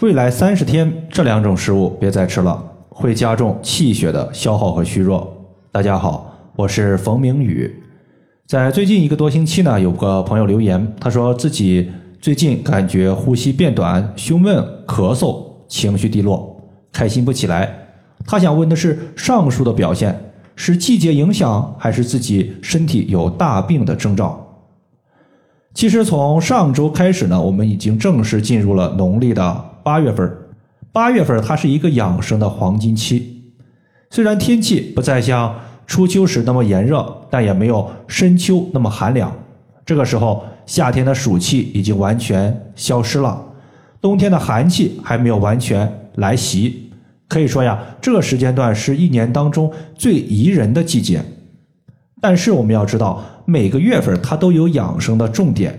未来三十天，这两种食物别再吃了，会加重气血的消耗和虚弱。大家好，我是冯明宇。在最近一个多星期呢，有个朋友留言，他说自己最近感觉呼吸变短、胸闷、咳嗽、情绪低落、开心不起来。他想问的是，上述的表现是季节影响，还是自己身体有大病的征兆？其实从上周开始呢，我们已经正式进入了农历的。八月份，八月份它是一个养生的黄金期。虽然天气不再像初秋时那么炎热，但也没有深秋那么寒凉。这个时候，夏天的暑气已经完全消失了，冬天的寒气还没有完全来袭。可以说呀，这个时间段是一年当中最宜人的季节。但是我们要知道，每个月份它都有养生的重点。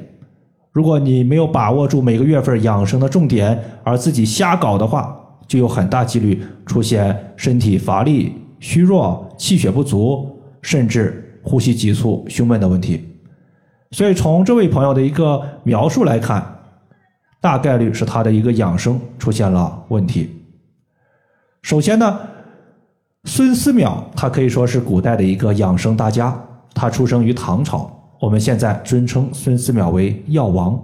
如果你没有把握住每个月份养生的重点，而自己瞎搞的话，就有很大几率出现身体乏力、虚弱、气血不足，甚至呼吸急促、胸闷的问题。所以从这位朋友的一个描述来看，大概率是他的一个养生出现了问题。首先呢，孙思邈他可以说是古代的一个养生大家，他出生于唐朝。我们现在尊称孙思邈为药王，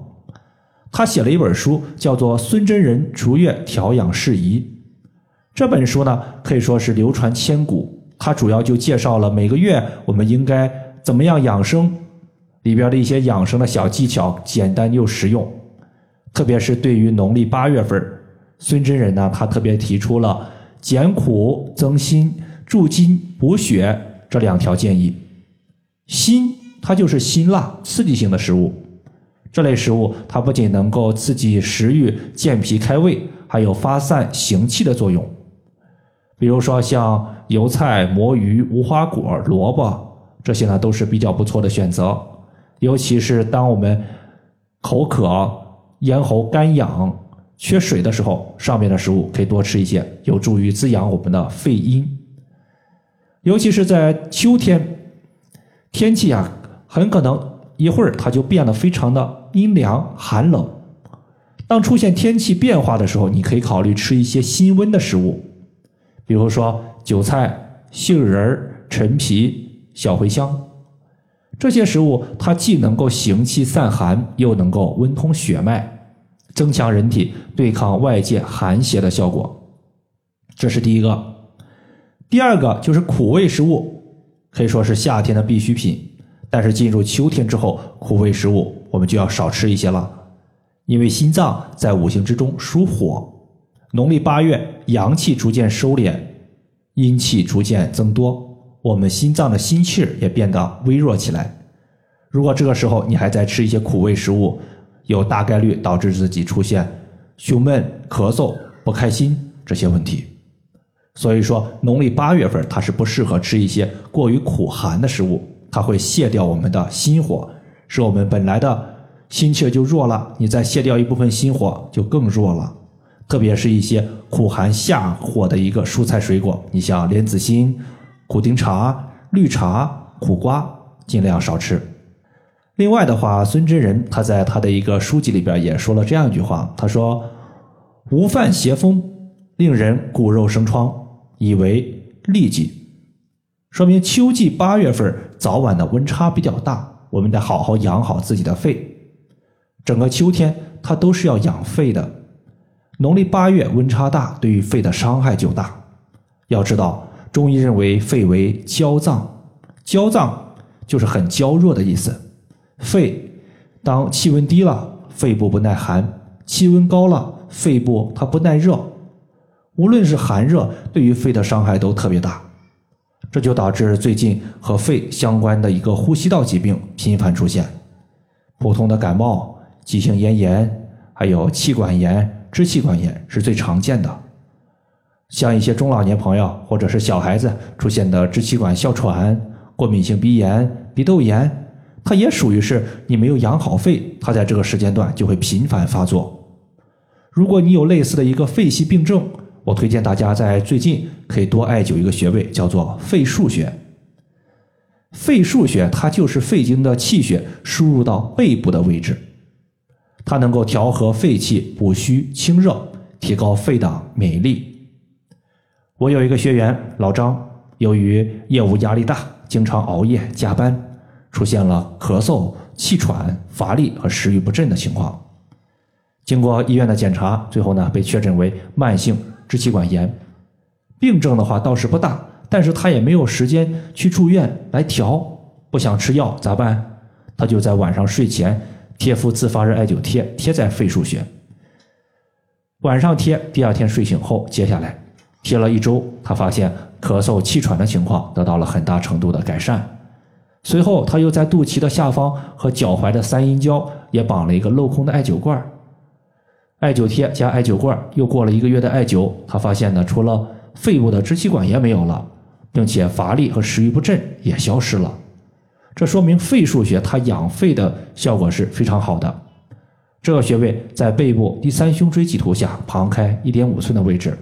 他写了一本书，叫做《孙真人逐月调养事宜》。这本书呢，可以说是流传千古。它主要就介绍了每个月我们应该怎么样养生，里边的一些养生的小技巧，简单又实用。特别是对于农历八月份，孙真人呢，他特别提出了减苦增辛、助筋补血这两条建议。辛。它就是辛辣刺激性的食物，这类食物它不仅能够刺激食欲、健脾开胃，还有发散行气的作用。比如说像油菜、魔芋、无花果、萝卜这些呢，都是比较不错的选择。尤其是当我们口渴、咽喉干痒、缺水的时候，上面的食物可以多吃一些，有助于滋养我们的肺阴。尤其是在秋天，天气啊。很可能一会儿它就变得非常的阴凉寒冷。当出现天气变化的时候，你可以考虑吃一些辛温的食物，比如说韭菜、杏仁、陈皮、小茴香这些食物，它既能够行气散寒，又能够温通血脉，增强人体对抗外界寒邪的效果。这是第一个。第二个就是苦味食物，可以说是夏天的必需品。但是进入秋天之后，苦味食物我们就要少吃一些了，因为心脏在五行之中属火，农历八月阳气逐渐收敛，阴气逐渐增多，我们心脏的心气也变得微弱起来。如果这个时候你还在吃一些苦味食物，有大概率导致自己出现胸闷、咳嗽、不开心这些问题。所以说，农历八月份它是不适合吃一些过于苦寒的食物。它会泄掉我们的心火，使我们本来的心气就弱了。你再泄掉一部分心火，就更弱了。特别是一些苦寒下火的一个蔬菜水果，你像莲子心、苦丁茶、绿茶、苦瓜，尽量少吃。另外的话，孙真人他在他的一个书籍里边也说了这样一句话，他说：“无犯邪风，令人骨肉生疮，以为痢疾。”说明秋季八月份早晚的温差比较大，我们得好好养好自己的肺。整个秋天它都是要养肺的。农历八月温差大，对于肺的伤害就大。要知道，中医认为肺为娇脏，娇脏就是很娇弱的意思。肺当气温低了，肺部不耐寒；气温高了，肺部它不耐热。无论是寒热，对于肺的伤害都特别大。这就导致最近和肺相关的一个呼吸道疾病频繁出现，普通的感冒、急性咽炎，还有气管炎、支气管炎是最常见的。像一些中老年朋友或者是小孩子出现的支气管哮喘、过敏性鼻炎、鼻窦炎，它也属于是你没有养好肺，它在这个时间段就会频繁发作。如果你有类似的一个肺系病症，我推荐大家在最近可以多艾灸一个穴位，叫做肺腧穴。肺腧穴它就是肺经的气血输入到背部的位置，它能够调和肺气、补虚清热，提高肺的免疫力。我有一个学员老张，由于业务压力大，经常熬夜加班，出现了咳嗽、气喘、乏力和食欲不振的情况。经过医院的检查，最后呢被确诊为慢性支气管炎。病症的话倒是不大，但是他也没有时间去住院来调，不想吃药咋办？他就在晚上睡前贴敷自发热艾灸贴，贴在肺腧穴。晚上贴，第二天睡醒后揭下来，贴了一周，他发现咳嗽、气喘的情况得到了很大程度的改善。随后，他又在肚脐的下方和脚踝的三阴交也绑了一个镂空的艾灸罐。艾灸贴加艾灸罐，又过了一个月的艾灸，他发现呢，除了肺部的支气管炎没有了，并且乏力和食欲不振也消失了。这说明肺腧穴它养肺的效果是非常好的。这个穴位在背部第三胸椎棘突下旁开一点五寸的位置。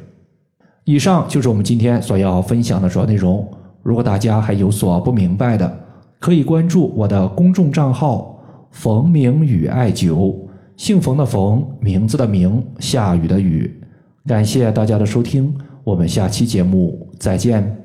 以上就是我们今天所要分享的主要内容。如果大家还有所不明白的，可以关注我的公众账号“冯明宇艾灸”。姓冯的冯，名字的名，下雨的雨。感谢大家的收听，我们下期节目再见。